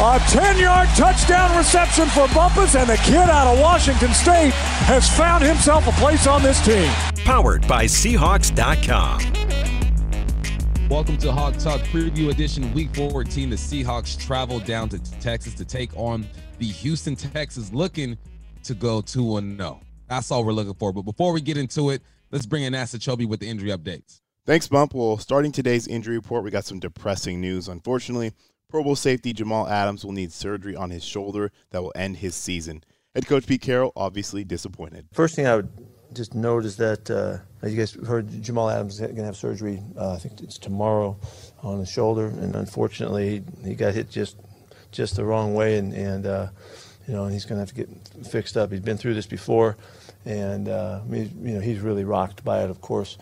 A 10 yard touchdown reception for Bumpus, and the kid out of Washington State has found himself a place on this team. Powered by Seahawks.com. Welcome to Hawk Talk Preview Edition, Week 14. The Seahawks travel down to Texas to take on the Houston Texans, looking to go 2 0. That's all we're looking for. But before we get into it, let's bring in Nasa Chobe with the injury updates. Thanks, Bump. Well, starting today's injury report, we got some depressing news. Unfortunately, Pro Bowl safety Jamal Adams will need surgery on his shoulder that will end his season. Head coach Pete Carroll obviously disappointed. First thing I would just note is that uh, you guys heard Jamal Adams is going to have surgery. Uh, I think it's tomorrow on his shoulder, and unfortunately he, got hit just just the wrong way, and, and uh, you know he's going to have to get fixed up. He's been through this before, and uh, you know he's really rocked by it, of course,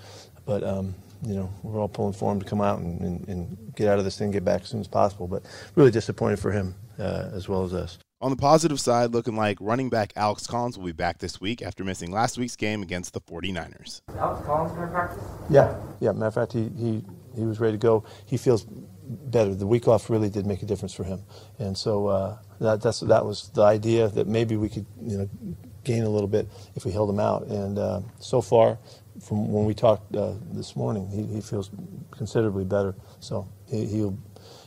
but. Um, you know, we're all pulling for him to come out and, and, and, get out of this thing, get back as soon as possible. But really disappointed for him uh, as well as us. On the positive side, looking like running back Alex Collins will be back this week after missing last week's game against the 49ers. Alex Collins going to practice? Yeah, yeah. Matter of fact, he, he, he was ready to go. He feels better. The week off really did make a difference for him. And so uh, that, that's, that was the idea that maybe we could you know, gain a little bit if we held him out. And uh, so far, from when we talked uh, this morning, he, he feels considerably better. So he he'll,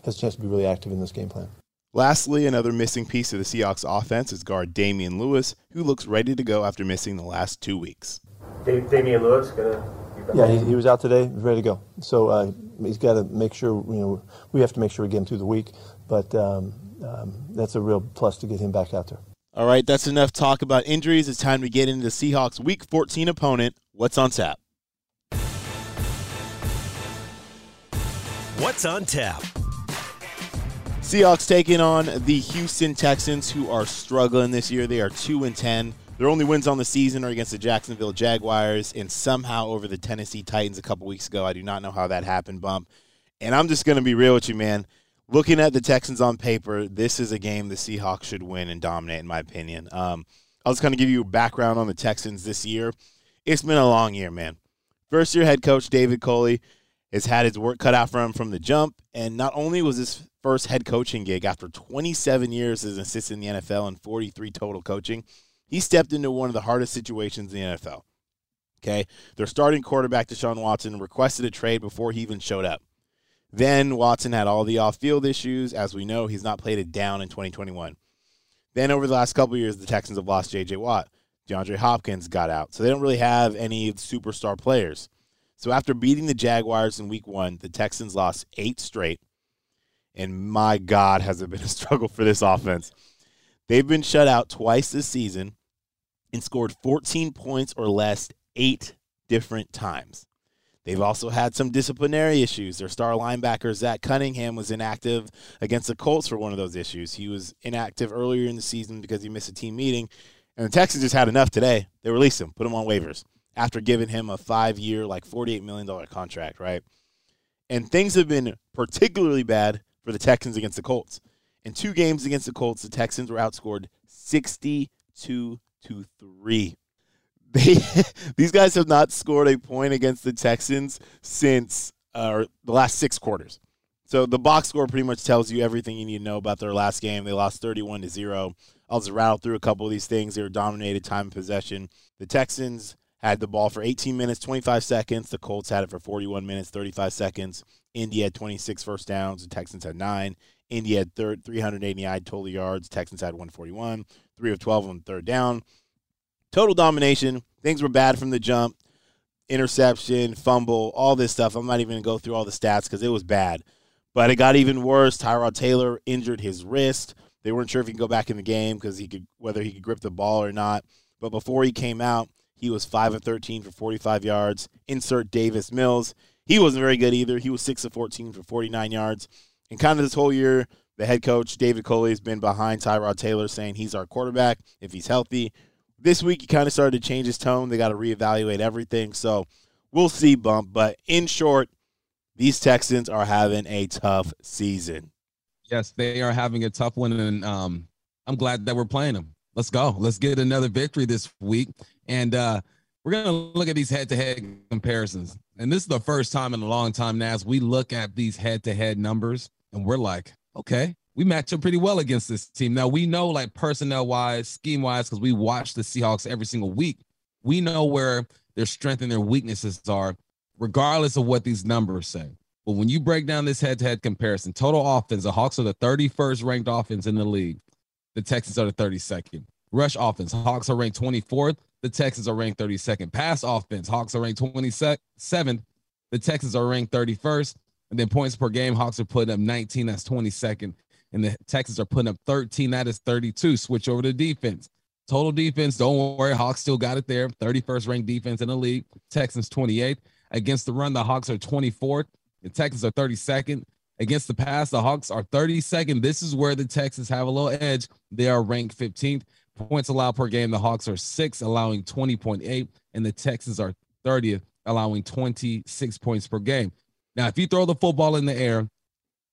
has a chance to be really active in this game plan. Lastly, another missing piece of the Seahawks offense is guard Damien Lewis, who looks ready to go after missing the last two weeks. Damien Lewis gonna. Yeah, he, he, was out today, ready to go. So uh, he's got to make sure you know we have to make sure we get him through the week, but um, um, that's a real plus to get him back out there. All right, that's enough talk about injuries. It's time to get into the Seahawks Week 14 opponent. What's on tap? What's on tap? Seahawks taking on the Houston Texans, who are struggling this year. They are two and ten. Their only wins on the season are against the Jacksonville Jaguars and somehow over the Tennessee Titans a couple weeks ago. I do not know how that happened, bump. And I'm just going to be real with you, man. Looking at the Texans on paper, this is a game the Seahawks should win and dominate, in my opinion. Um, I'll just kind of give you a background on the Texans this year. It's been a long year, man. First year head coach David Culley has had his work cut out for him from the jump, and not only was his first head coaching gig after 27 years as an assistant in the NFL and 43 total coaching. He stepped into one of the hardest situations in the NFL. Okay. Their starting quarterback, Deshaun Watson, requested a trade before he even showed up. Then Watson had all the off field issues. As we know, he's not played it down in 2021. Then over the last couple years, the Texans have lost J.J. Watt. DeAndre Hopkins got out. So they don't really have any superstar players. So after beating the Jaguars in week one, the Texans lost eight straight and my God, has it been a struggle for this offense. They've been shut out twice this season and scored 14 points or less eight different times. They've also had some disciplinary issues. Their star linebacker, Zach Cunningham, was inactive against the Colts for one of those issues. He was inactive earlier in the season because he missed a team meeting. And the Texans just had enough today. They released him, put him on waivers after giving him a five year, like $48 million contract, right? And things have been particularly bad for the Texans against the Colts. In two games against the Colts, the Texans were outscored 62 to 3. They these guys have not scored a point against the Texans since uh, the last 6 quarters. So the box score pretty much tells you everything you need to know about their last game. They lost 31 to 0. I'll just rattle through a couple of these things. They were dominated time of possession. The Texans had the ball for 18 minutes, 25 seconds. The Colts had it for 41 minutes, 35 seconds. Indy had 26 first downs. The Texans had nine. Indy had third, 389 total yards. Texans had 141. Three of 12 on third down. Total domination. Things were bad from the jump. Interception, fumble, all this stuff. I'm not even going to go through all the stats because it was bad. But it got even worse. Tyrod Taylor injured his wrist. They weren't sure if he could go back in the game because he could whether he could grip the ball or not. But before he came out, he was 5 of 13 for 45 yards. Insert Davis Mills. He wasn't very good either. He was 6 of 14 for 49 yards. And kind of this whole year, the head coach, David Culley has been behind Tyrod Taylor, saying he's our quarterback if he's healthy. This week, he kind of started to change his tone. They got to reevaluate everything. So we'll see, bump. But in short, these Texans are having a tough season. Yes, they are having a tough one, and um, I'm glad that we're playing them. Let's go. Let's get another victory this week, and uh, we're gonna look at these head-to-head comparisons. And this is the first time in a long time now as we look at these head-to-head numbers, and we're like, okay, we match up pretty well against this team. Now we know, like personnel-wise, scheme-wise, because we watch the Seahawks every single week. We know where their strength and their weaknesses are, regardless of what these numbers say. But when you break down this head-to-head comparison, total offense, the Hawks are the 31st ranked offense in the league. The Texans are the 32nd. Rush offense, Hawks are ranked 24th. The Texans are ranked 32nd. Pass offense, Hawks are ranked 27th. The Texans are ranked 31st. And then points per game, Hawks are putting up 19. That's 22nd. And the Texans are putting up 13. That is 32. Switch over to defense. Total defense, don't worry. Hawks still got it there. 31st ranked defense in the league. Texans 28th. Against the run, the Hawks are 24th. The Texans are 32nd. Against the pass, the Hawks are 32nd. This is where the Texans have a little edge. They are ranked 15th. Points allowed per game, the Hawks are six, allowing 20.8, and the Texans are 30th, allowing 26 points per game. Now, if you throw the football in the air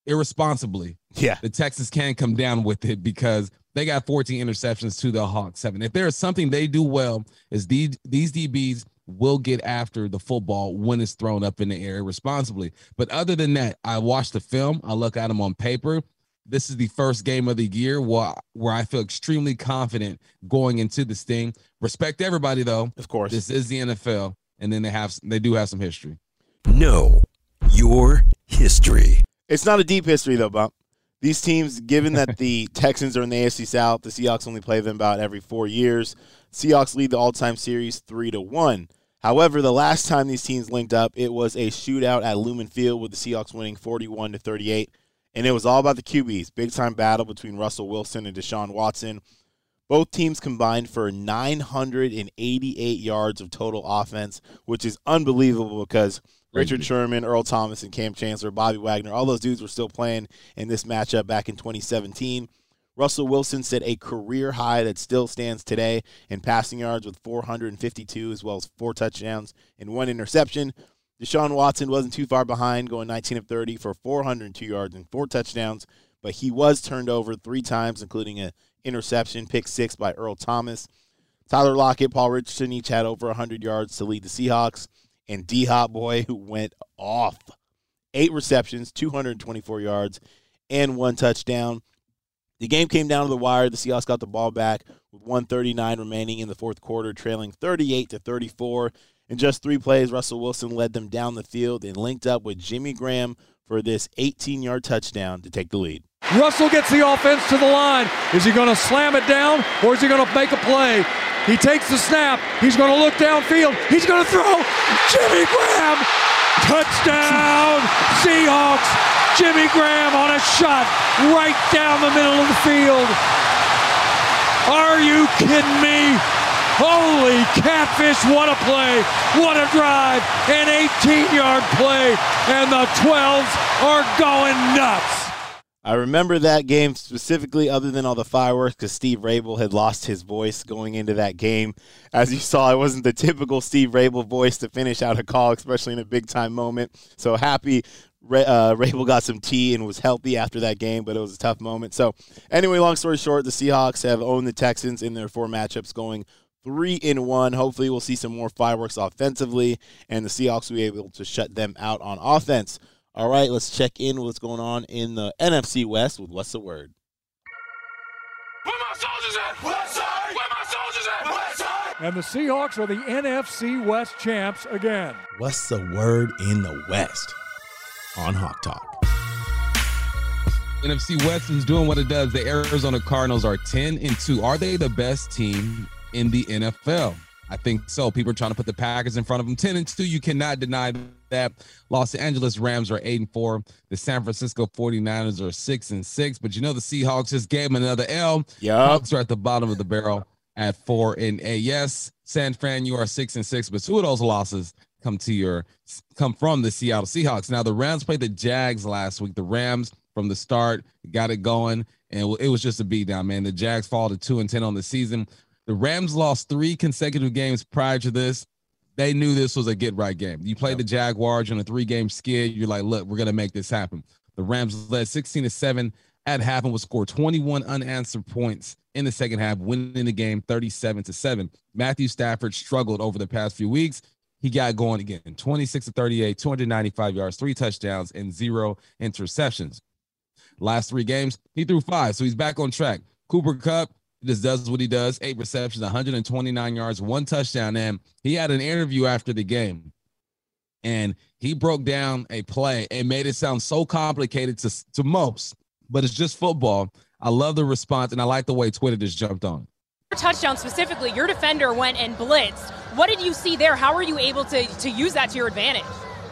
irresponsibly, Yeah. the Texans can come down with it because they got 14 interceptions to the Hawks seven. If there is something they do well, is these these DBs will get after the football when it's thrown up in the air responsibly. But other than that, I watch the film, I look at them on paper. This is the first game of the year where, where I feel extremely confident going into this thing. Respect everybody though. Of course. This is the NFL, and then they have they do have some history. Know your history. It's not a deep history though, bump. These teams, given that the Texans are in the AFC South, the Seahawks only play them about every four years. Seahawks lead the all-time series three to one. However, the last time these teams linked up, it was a shootout at Lumen Field with the Seahawks winning 41 to 38, and it was all about the QBs. Big time battle between Russell Wilson and Deshaun Watson. Both teams combined for 988 yards of total offense, which is unbelievable because Richard Sherman, Earl Thomas, and Kam Chancellor, Bobby Wagner, all those dudes were still playing in this matchup back in 2017. Russell Wilson set a career high that still stands today in passing yards with 452, as well as four touchdowns and one interception. Deshaun Watson wasn't too far behind, going 19 of 30 for 402 yards and four touchdowns, but he was turned over three times, including an interception, pick six by Earl Thomas. Tyler Lockett, Paul Richardson each had over 100 yards to lead the Seahawks, and D Hop Boy, who went off. Eight receptions, 224 yards, and one touchdown. The game came down to the wire. The Seahawks got the ball back with 139 remaining in the fourth quarter, trailing 38 to 34. In just three plays, Russell Wilson led them down the field and linked up with Jimmy Graham for this 18 yard touchdown to take the lead. Russell gets the offense to the line. Is he going to slam it down or is he going to make a play? He takes the snap. He's going to look downfield. He's going to throw. Jimmy Graham. Touchdown. Seahawks. Jimmy Graham on a shot right down the middle of the field. Are you kidding me? Holy catfish, what a play, what a drive, an 18 yard play, and the 12s are going nuts. I remember that game specifically, other than all the fireworks, because Steve Raible had lost his voice going into that game. As you saw, it wasn't the typical Steve Raible voice to finish out a call, especially in a big time moment. So happy uh, Raible got some tea and was healthy after that game, but it was a tough moment. So, anyway, long story short, the Seahawks have owned the Texans in their four matchups, going three in one. Hopefully, we'll see some more fireworks offensively, and the Seahawks will be able to shut them out on offense. All right, let's check in with what's going on in the NFC West with What's the Word. Where my soldiers at? West side. Where my soldiers at? West side. And the Seahawks are the NFC West champs again. What's the word in the West on Hawk Talk? NFC West is doing what it does. The Arizona Cardinals are 10 and 2. Are they the best team in the NFL? I think so. People are trying to put the Packers in front of them. 10 and 2, you cannot deny that. Los Angeles Rams are 8 and 4. The San Francisco 49ers are 6 and 6. But you know the Seahawks just gave them another L. Yup. Hawks are at the bottom of the barrel at 4 and 8. Yes, San Fran, you are 6 and 6, but two of those losses come to your come from the Seattle Seahawks. Now the Rams played the Jags last week. The Rams from the start got it going, and it was just a beatdown, man. The Jags fall to two and ten on the season. The Rams lost three consecutive games prior to this. they knew this was a get right game. You play the Jaguars on a three game skid. You're like, look, we're gonna make this happen. The Rams led 16 to seven at half and would score 21 unanswered points in the second half, winning the game 37 to seven. Matthew Stafford struggled over the past few weeks. He got going again 26 to 38, 295 yards, three touchdowns, and zero interceptions. Last three games, he threw five, so he's back on track. Cooper Kupp just does what he does eight receptions, 129 yards, one touchdown. And he had an interview after the game and he broke down a play and made it sound so complicated to, to most, but it's just football. I love the response and I like the way Twitter just jumped on. Your touchdown specifically, your defender went and blitzed. What did you see there? How were you able to, to use that to your advantage?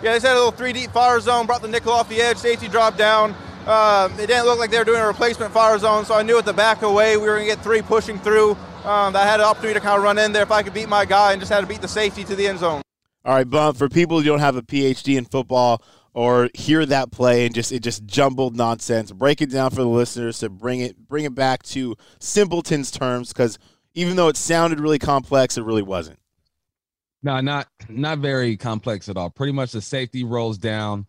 Yeah, they set a little three deep fire zone, brought the nickel off the edge, safety dropped down. Uh, it didn't look like they were doing a replacement fire zone, so I knew at the back away we were going to get three pushing through. Um, I had an opportunity to kind of run in there if I could beat my guy and just had to beat the safety to the end zone. All right, Bump, for people who don't have a PhD in football or hear that play and just it just jumbled nonsense, break it down for the listeners to bring it bring it back to simpletons terms because even though it sounded really complex, it really wasn't. No, not not very complex at all. Pretty much the safety rolls down,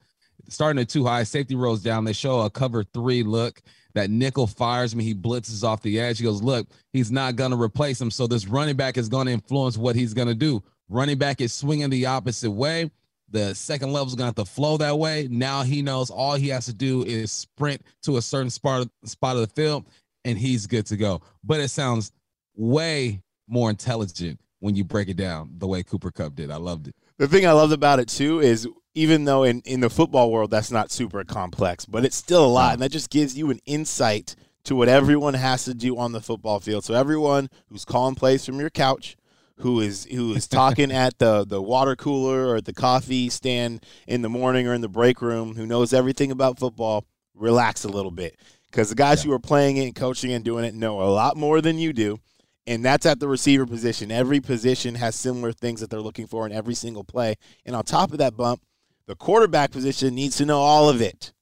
starting at too high. Safety rolls down. They show a cover three look. That nickel fires me. He blitzes off the edge. He goes, look, he's not going to replace him. So this running back is going to influence what he's going to do. Running back is swinging the opposite way. The second level is going to have to flow that way. Now he knows all he has to do is sprint to a certain spot of, spot of the field, and he's good to go. But it sounds way more intelligent when you break it down the way Cooper Kupp did. I loved it. The thing I loved about it too is even though in, in the football world that's not super complex, but it's still a lot, and that just gives you an insight to what everyone has to do on the football field. So everyone who's calling plays from your couch, who is who is talking at the the water cooler or at the coffee stand in the morning or in the break room, who knows everything about football, relax a little bit because the guys who are playing it and coaching and doing it know a lot more than you do. And that's at the receiver position. Every position has similar things that they're looking for in every single play. And on top of that bump, the quarterback position needs to know all of it.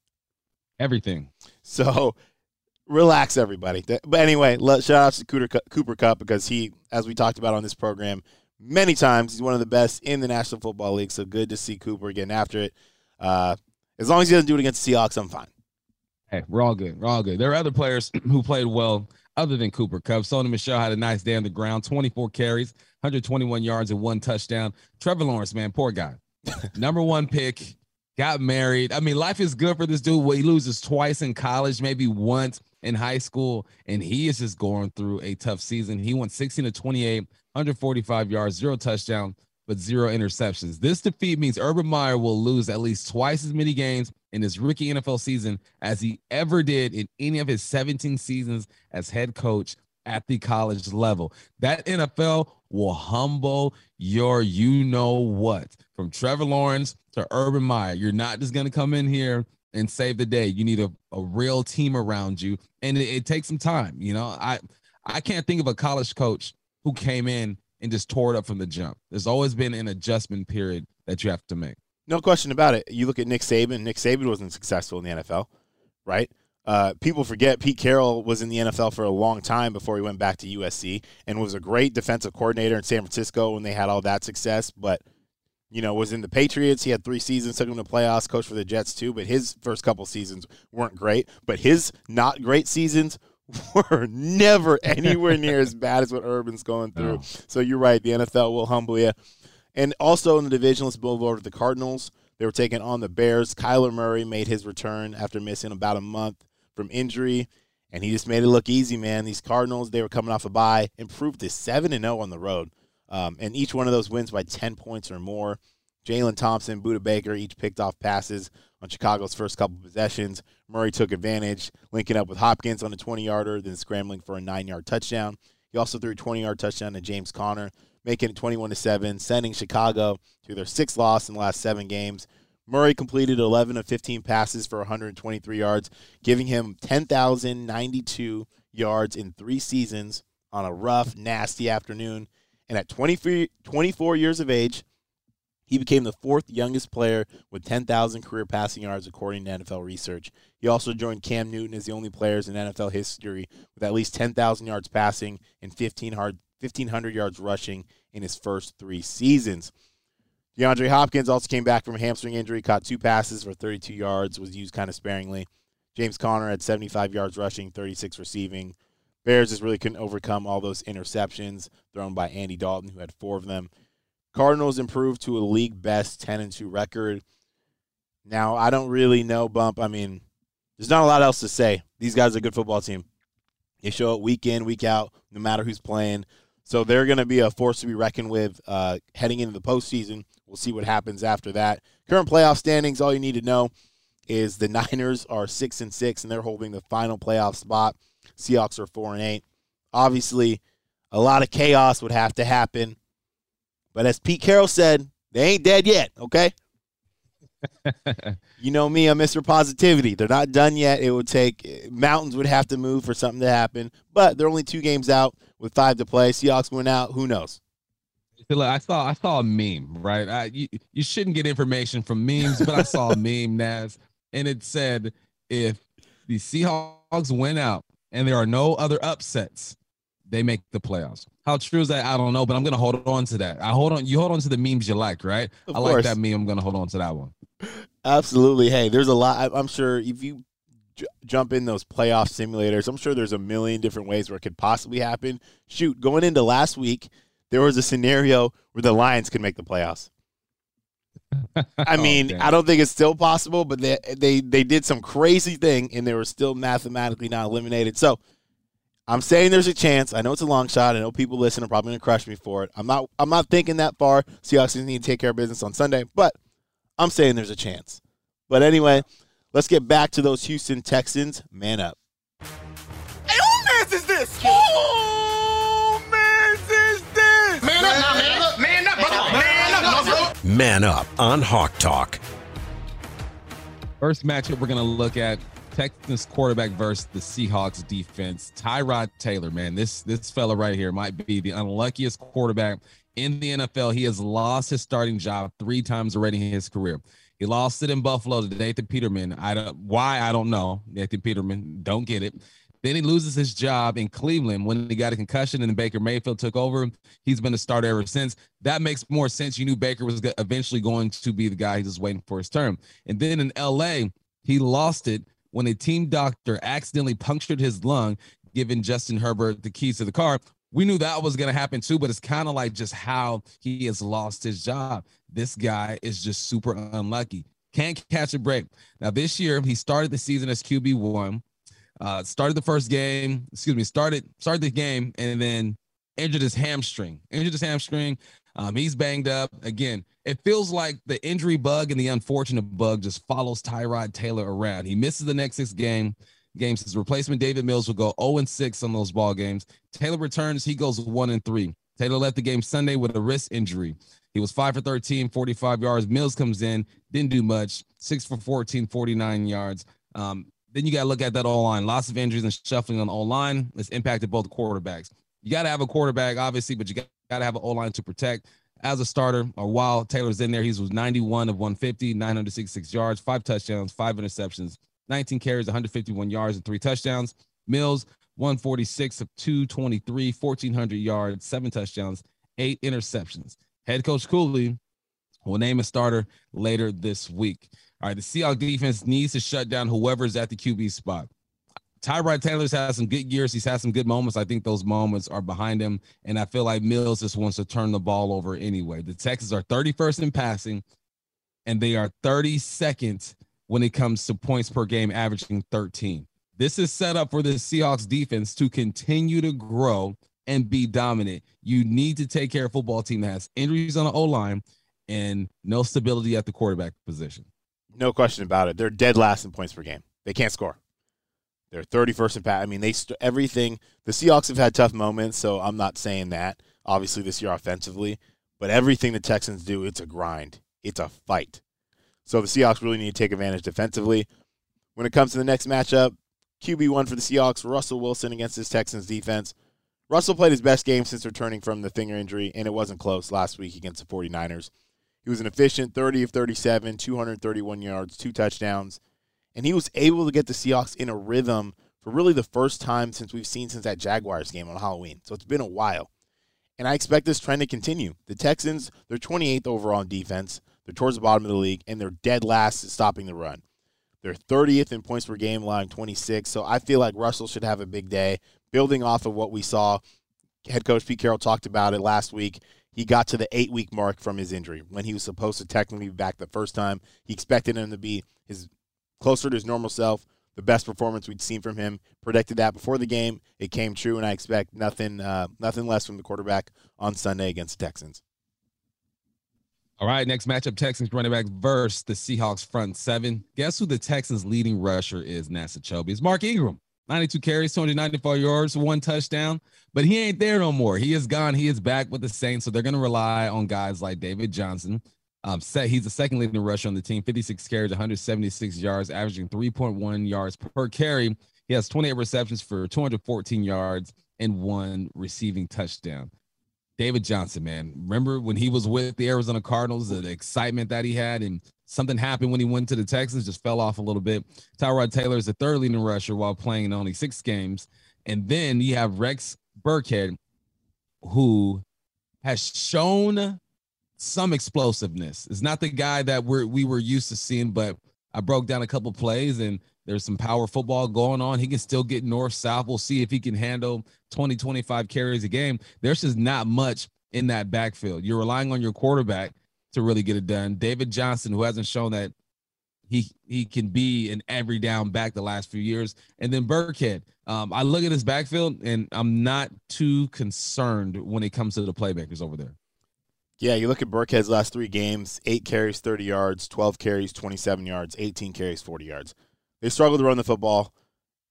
Everything. So relax, everybody. But anyway, let, shout out to Cooper, Cooper Kupp because he, as we talked about on this program many times, he's one of the best in the National Football League. So good to see Cooper getting after it. Uh, as long as he doesn't do it against the Seahawks, I'm fine. Hey, we're all good. We're all good. There are other players who played well other than Cooper Kupp. Sony Michel had a nice day on the ground, 24 carries, 121 yards, and one touchdown. Trevor Lawrence, man, poor guy. Number one pick, got married. I mean, life is good for this dude. Well, he loses twice in college, maybe once in high school, and he is just going through a tough season. He went 16 to 28, 145 yards, zero touchdown, but zero interceptions. This defeat means Urban Meyer will lose at least twice as many games in his rookie NFL season as he ever did in any of his 17 seasons as head coach at the college level. That NFL will humble your you know what from Trevor Lawrence to Urban Meyer. You're not just going to come in here and save the day. You need a, a real team around you, and it, it takes some time. You know, I I can't think of a college coach who came in and just tore it up from the jump. There's always been an adjustment period that you have to make. No question about it. You look at Nick Saban. Nick Saban wasn't successful in the NFL, right? Uh, people forget Pete Carroll was in the NFL for a long time before he went back to USC and was a great defensive coordinator in San Francisco when they had all that success. But you know, was in the Patriots. He had three seasons, took him to playoffs, coached for the Jets too. But his first couple seasons weren't great. But his not great seasons were never anywhere near as bad as what Urban's going through. No. So you're right. The NFL will humble you. And also in the division, let's move over to the Cardinals. They were taking on the Bears. Kyler Murray made his return after missing about a month from injury, and he just made it look easy, man. These Cardinals, they were coming off a bye, improved to 7 and 0 on the road. Um, and each one of those wins by 10 points or more. Jalen Thompson, Budda Baker each picked off passes on Chicago's first couple possessions. Murray took advantage, linking up with Hopkins on a 20 yarder, then scrambling for a nine yard touchdown. He also threw a 20 yard touchdown to James Conner, making it 21 to 7, sending Chicago to their sixth loss in the last seven games. Murray completed 11 of 15 passes for 123 yards, giving him 10,092 yards in three seasons on a rough, nasty afternoon. And at 23, 24 years of age, he became the fourth youngest player with 10,000 career passing yards, according to NFL research. He also joined Cam Newton as the only players in NFL history with at least 10,000 yards passing and 1,500 yards rushing in his first three seasons. DeAndre Hopkins also came back from a hamstring injury, caught two passes for 32 yards, was used kind of sparingly. James Conner had 75 yards rushing, 36 receiving. Bears just really couldn't overcome all those interceptions thrown by Andy Dalton, who had four of them. Cardinals improved to a league best 10 and 2 record. Now, I don't really know, Bump. I mean, there's not a lot else to say. These guys are a good football team. They show up week in, week out, no matter who's playing. So they're going to be a force to be reckoned with uh, heading into the postseason. We'll see what happens after that. Current playoff standings, all you need to know is the Niners are six and six, and they're holding the final playoff spot. Seahawks are four and eight. Obviously, a lot of chaos would have to happen. But as Pete Carroll said, they ain't dead yet, okay? you know me, I'm Mr. Positivity. They're not done yet. It would take mountains would have to move for something to happen. But they're only two games out with five to play. Seahawks went out. Who knows? I saw I saw a meme, right? I, you, you shouldn't get information from memes, but I saw a meme, Naz, and it said if the Seahawks went out and there are no other upsets, they make the playoffs. How true is that? I don't know, but I'm gonna hold on to that. I hold on. You hold on to the memes you like, right? Of I course. like that meme. I'm gonna hold on to that one. Absolutely. Hey, there's a lot. I- I'm sure if you j- jump in those playoff simulators, I'm sure there's a million different ways where it could possibly happen. Shoot, going into last week, there was a scenario where the Lions could make the playoffs. I Oh, mean, damn. I don't think it's still possible, but they, they they did some crazy thing and they were still mathematically not eliminated. So I'm saying there's a chance. I know it's a long shot. I know people listen are probably gonna crush me for it. I'm not I'm not thinking that far. Seahawks just need to take care of business on Sunday, but I'm saying there's a chance. But anyway, let's get back to those Houston Texans. Man up. Hey, who man's is this? Who Man up on Hawk Talk. First matchup we're gonna look at Texans quarterback versus the Seahawks defense. Tyrod Taylor, man, this this fella right here might be the unluckiest quarterback in the NFL. He has lost his starting job three times already in his career. He lost it in Buffalo to Nathan Peterman. I don't why I don't know. Nathan Peterman, don't get it. Then he loses his job in Cleveland when he got a concussion and Baker Mayfield took over. He's been a starter ever since. That makes more sense. You knew Baker was eventually going to be the guy. He's just waiting for his term. And then in LA, he lost it when a team doctor accidentally punctured his lung, giving Justin Herbert the keys to the car. We knew that was going to happen too, but it's kind of like just how he has lost his job. This guy is just super unlucky. Can't catch a break. Now, this year, he started the season as QB1, uh, started the first game, excuse me, started started the game and then injured his hamstring. Injured his hamstring. Um, he's banged up. Again, it feels like the injury bug and the unfortunate bug just follows Tyrod Taylor around. He misses the next six game games. His replacement Davis Mills will go 0 and 6 on those ball games. Taylor returns, he goes 1 and 3. Taylor left the game Sunday with a wrist injury. He was 5 for 13, 45 yards. Mills comes in, didn't do much, 6 for 14, 49 yards. Um, then you got to look at that O line. Lots of injuries and shuffling on the O line. It's impacted both quarterbacks. You got to have a quarterback, obviously, but you got to have an O line to protect. As a starter, or while Taylor's in there, he was 91 of 150, 966 yards, five touchdowns, five interceptions, 19 carries, 151 yards, and three touchdowns. Mills, 146 of 223, 1,400 yards, seven touchdowns, eight interceptions. Head coach Culley will name a starter later this week. All right, the Seahawks defense needs to shut down whoever's at the QB spot. Tyrod Taylor's had some good years. He's had some good moments. I think those moments are behind him. And I feel like Mills just wants to turn the ball over anyway. The Texans are 31st in passing, and they are 32nd when it comes to points per game, averaging 13. This is set up for the Seahawks defense to continue to grow and be dominant. You need to take care of football team that has injuries on the O line and no stability at the quarterback position. No question about it. They're dead last in points per game. They can't score. They're 31st in pass. I mean, they st- everything. The Seahawks have had tough moments, so I'm not saying that. Obviously, this year offensively, but everything the Texans do, it's a grind. It's a fight. So the Seahawks really need to take advantage defensively. When it comes to the next matchup, QB one for the Seahawks, Russell Wilson against this Texans defense. Russell played his best game since returning from the finger injury, and it wasn't close last week against the 49ers. He was an efficient 30 of 37, 231 yards, two touchdowns, and he was able to get the Seahawks in a rhythm for really the first time since we've seen since that Jaguars game on Halloween. So it's been a while. And I expect this trend to continue. The Texans, they're 28th overall in defense. They're towards the bottom of the league, and they're dead last at stopping the run. They're 30th in points per game, allowing 26. So I feel like Russell should have a big day, building off of what we saw. Head coach Pete Carroll talked about it last week. He got to the eight week mark from his injury when he was supposed to technically be back the first time. He expected him to be his closer to his normal self, the best performance we'd seen from him. Predicted that before the game. It came true, and I expect nothing, uh, nothing less from the quarterback on Sunday against the Texans. All right, next matchup Texans running back versus the Seahawks front seven. Guess who the Texans leading rusher is, Nasa Chobe? It's Mark Ingram. 92 carries, 294 yards, one touchdown. But he ain't there no more. He is gone. He is back with the Saints. So they're going to rely on guys like David Johnson. Um, set, he's the second leading rusher on the team, 56 carries, 176 yards, averaging 3.1 yards per carry. He has 28 receptions for 214 yards and one receiving touchdown. David Johnson, man. Remember when he was with the Arizona Cardinals, the excitement that he had, and something happened when he went to the Texans, just fell off a little bit. Tyrod Taylor is the third leading rusher while playing in only six games. And then you have Rex Burkhead, who has shown some explosiveness. It's not the guy that we're we were used to seeing, but I broke down a couple plays and there's some power football going on. He can still get north south. We'll see if he can handle 20, 25 carries a game. There's just not much in that backfield. You're relying on your quarterback to really get it done. David Johnson, who hasn't shown that he he can be an every down back the last few years, and then Burkhead. Um, I look at his backfield, and I'm not too concerned when it comes to the playmakers over there. Yeah, you look at Burkhead's last three games: eight carries, 30 yards; 12 carries, 27 yards; 18 carries, 40 yards. They struggle to run the football,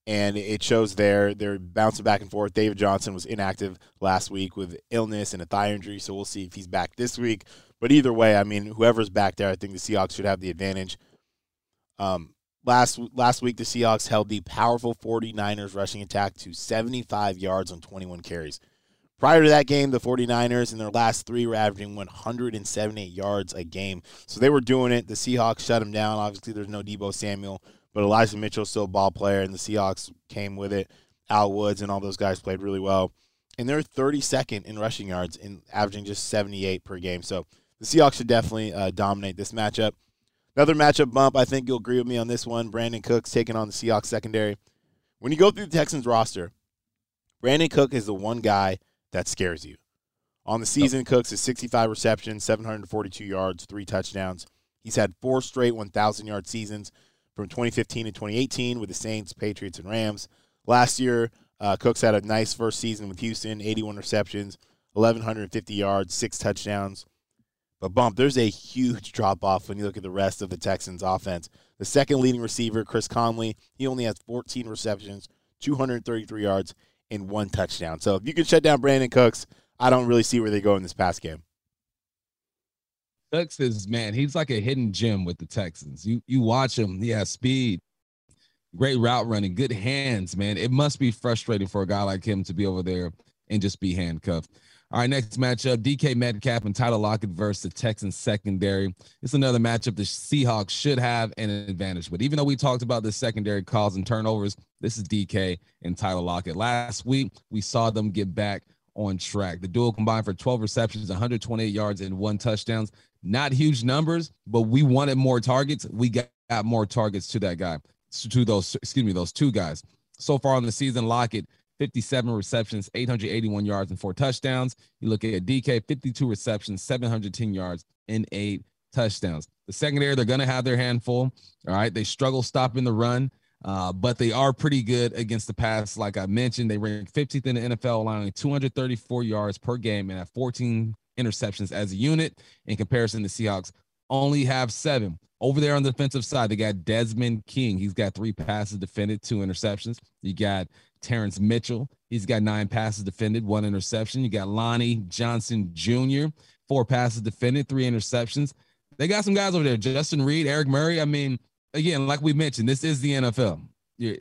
and it shows there. They're bouncing back and forth. David Johnson was inactive last week with illness and a thigh injury, so we'll see if he's back this week. But either way, I mean, whoever's back there, I think the Seahawks should have the advantage. Um, last last week, the Seahawks held the powerful 49ers rushing attack to 75 yards on 21 carries. Prior to that game, the 49ers in their last three were averaging 178 yards a game. So they were doing it. The Seahawks shut them down. Obviously, there's no Deebo Samuel, but Elijah Mitchell's still a ball player, and the Seahawks came with it. Al Woods and all those guys played really well. And they're 32nd in rushing yards and averaging just 78 per game. So the Seahawks should definitely uh, dominate this matchup. Another matchup bump, I think you'll agree with me on this one. Brandin Cooks taking on the Seahawks secondary. When you go through the Texans roster, Brandin Cook is the one guy that scares you. On the season, Cooks is 65 receptions, 742 yards, three touchdowns. He's had four straight 1,000 yard seasons from 2015 to 2018 with the Saints, Patriots, and Rams. Last year, uh, Cooks had a nice first season with Houston, 81 receptions, 1,150 yards, six touchdowns. But bump, there's a huge drop off when you look at the rest of the Texans' offense. The second leading receiver, Chris Conley, he only has 14 receptions, 233 yards, and one touchdown. So if you can shut down Brandin Cooks, I don't really see where they go in this past game. Cooks is man, he's like a hidden gem with the Texans. You you watch him, he has speed, great route running, good hands, man. It must be frustrating for a guy like him to be over there and just be handcuffed. All right, next matchup DK Metcalf and Tyler Lockett versus the Texans secondary. It's another matchup the Seahawks should have an advantage. But even though we talked about the secondary causing turnovers, this is DK and Tyler Lockett. Last week, we saw them get back on track. The duo combined for 12 receptions, 128 yards, and one touchdowns. Not huge numbers, but we wanted more targets. We got more targets to that guy, to those, excuse me, those two guys. So far on the season, Lockett 57 receptions, 881 yards, and four touchdowns. You look at DK, 52 receptions, 710 yards, and eight touchdowns. The secondary, they're going to have their handful. All right. They struggle stopping the run, uh, but they are pretty good against the pass. Like I mentioned, they rank 15th in the NFL, allowing 234 yards per game and have 14 interceptions as a unit. In comparison, the Seahawks only have seven. Over there on the defensive side, they got Desmond King. He's got three passes defended, two interceptions. You got Terrance Mitchell. He's got nine passes defended, one interception. You got Lonnie Johnson Jr., four passes defended, three interceptions. They got some guys over there. Justin Reid, Eric Murray. I mean, again, like we mentioned, this is the NFL. You're,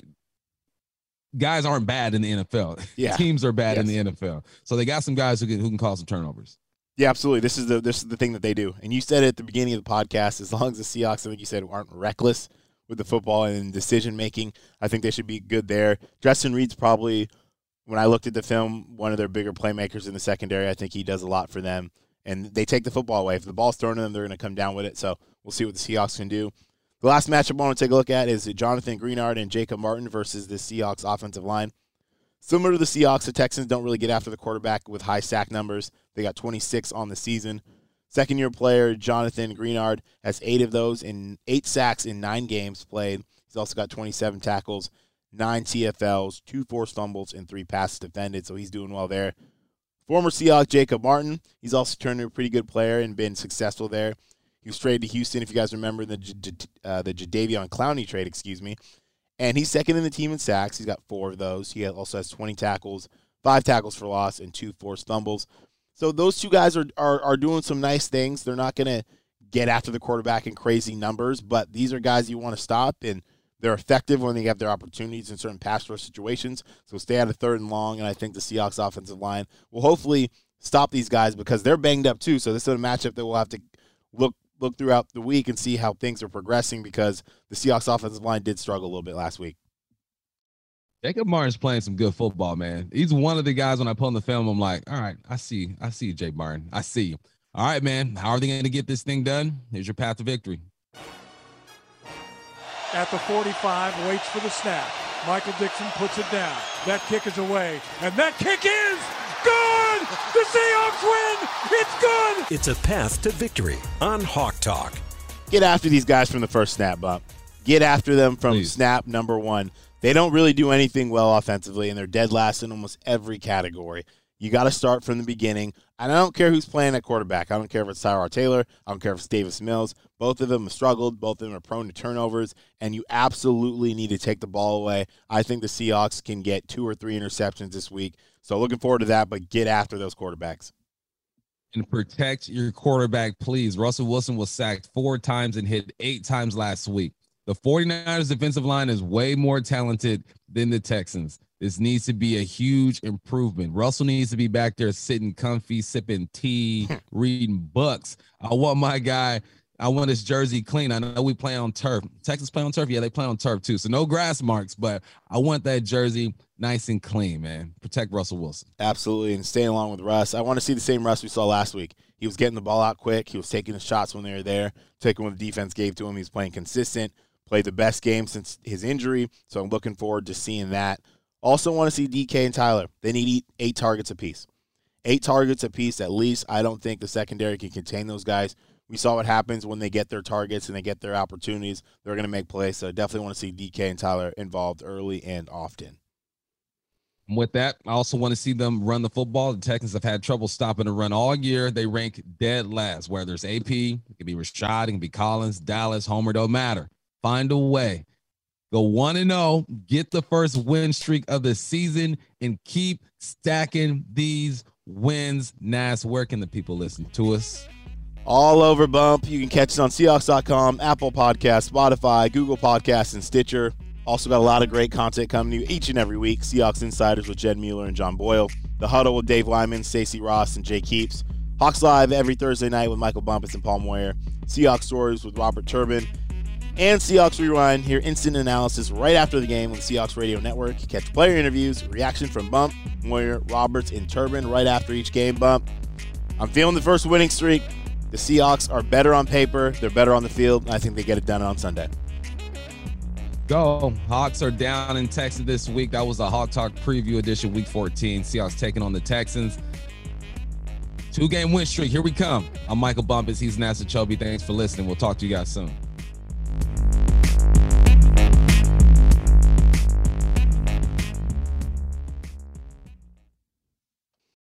guys aren't bad in the NFL. Yeah. Teams are bad Yes. in the NFL. So they got some guys who can who can cause some turnovers. Yeah, absolutely. This is the this is the thing that they do. And you said it at the beginning of the podcast. As long as the Seahawks, I think you said, aren't reckless with the football and decision making, I think they should be good there. Justin Reid's probably when I looked at the film, one of their bigger playmakers in the secondary. I think he does a lot for them. And they take the football away. If the ball's thrown to them, they're going to come down with it. So we'll see what the Seahawks can do. The last matchup I want to take a look at is Jonathan Greenard and Jacob Martin versus the Seahawks offensive line. Similar to the Seahawks, the Texans don't really get after the quarterback with high sack numbers. They got 26 on the season. Second year player Jonathan Greenard has eight of those in eight sacks in nine games played. He's also got 27 tackles, nine TFLs, two forced fumbles, and three passes defended. So he's doing well there. Former Seahawk Jacob Martin, he's also turned into a pretty good player and been successful there. He was traded to Houston, if you guys remember the uh, the Jadeveon Clowney trade, excuse me. And he's second in the team in sacks. He's got four of those. He also has 20 tackles, five tackles for loss, and two forced fumbles. So those two guys are, are, are doing some nice things. They're not going to get after the quarterback in crazy numbers, but these are guys you want to stop, and they're effective when they have their opportunities in certain pass rush situations. So stay out of third and long, and I think the Seahawks offensive line will hopefully stop these guys because they're banged up too. So this is a matchup that we'll have to look look throughout the week and see how things are progressing because the Seahawks offensive line did struggle a little bit last week. Jacob Martin's playing some good football, man. He's one of the guys when I pull in the film, I'm like, all right, I see, I see Jake Martin. I see you. All right, man. How are they going to get this thing done? Here's your path to victory. At the 45, waits for the snap. Michael Dickson puts it down. That kick is away, and that kick is good! The Seahawks win! It's good! It's a path to victory on Hawk Talk. Get after these guys from the first snap, Bump. Get after them from Please. snap number one. They don't really do anything well offensively, and they're dead last in almost every category. You got to start from the beginning. And I don't care who's playing at quarterback. I don't care if it's Tyrod Taylor. I don't care if it's Davis Mills. Both of them have struggled. Both of them are prone to turnovers. And you absolutely need to take the ball away. I think the Seahawks can get two or three interceptions this week. So looking forward to that, but get after those quarterbacks. And protect your quarterback, please. Russell Wilson was sacked four times and hit eight times last week. The 49ers defensive line is way more talented than the Texans. This needs to be a huge improvement. Russell needs to be back there sitting comfy, sipping tea, reading books. I want my guy I want his jersey clean. I know we play on turf. Texas play on turf. Yeah, they play on turf too. So no grass marks, but I want that jersey nice and clean, man. Protect Russell Wilson. Absolutely. And staying along with Russ. I want to see the same Russ we saw last week. He was getting the ball out quick. He was taking the shots when they were there, taking what the defense gave to him. He's playing consistent, played the best game since his injury. So I'm looking forward to seeing that. Also want to see DK and Tyler. They need eight targets apiece. Eight targets apiece at least. I don't think the secondary can contain those guys we saw what happens when they get their targets and they get their opportunities. They're going to make plays. So definitely want to see DK and Tyler involved early and often. With that, I also want to see them run the football. The Texans have had trouble stopping the run all year. They rank dead last. Whether it's AP, it could be Rashad, it can be Collins, Dallas, Homer, don't matter. Find a way. Go 1 and 0, get the first win streak of the season, and keep stacking these wins. Nas, where can the people listen to us? All over Bump. You can catch us on Seahawks.com, Apple Podcast, Spotify, Google Podcasts, and Stitcher. Also got a lot of great content coming to you each and every week. Seahawks Insiders with Jed Mueller and John Boyle. The Huddle with Dave Lyman, Stacy Rost, and Jake Heaps. Hawks Live every Thursday night with Michael Bumpus and Paul Moyer. Seahawks Stories with Robert Turbin. And Seahawks Rewind. Hear instant analysis right after the game on the Seahawks Radio Network. Catch player interviews, reaction from Bump, Moyer, Roberts, and Turbin right after each game, Bump. I'm feeling the first winning streak. The Seahawks are better on paper. They're better on the field. I think they get it done on Sunday. Go. Hawks are down in Texas this week. That was a Hawk Talk preview edition, week 14. Seahawks taking on the Texans. Two game win streak. Here we come. I'm Michael Bumpus. He's Nasa Chubby. Thanks for listening. We'll talk to you guys soon.